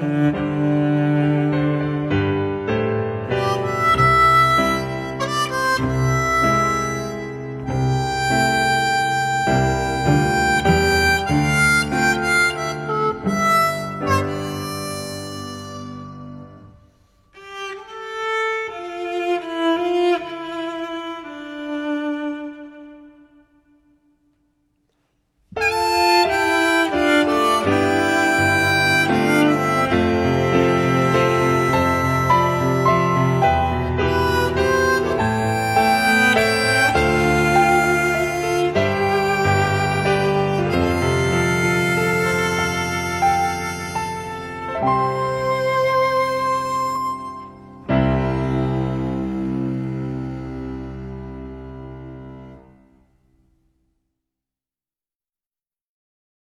mm you.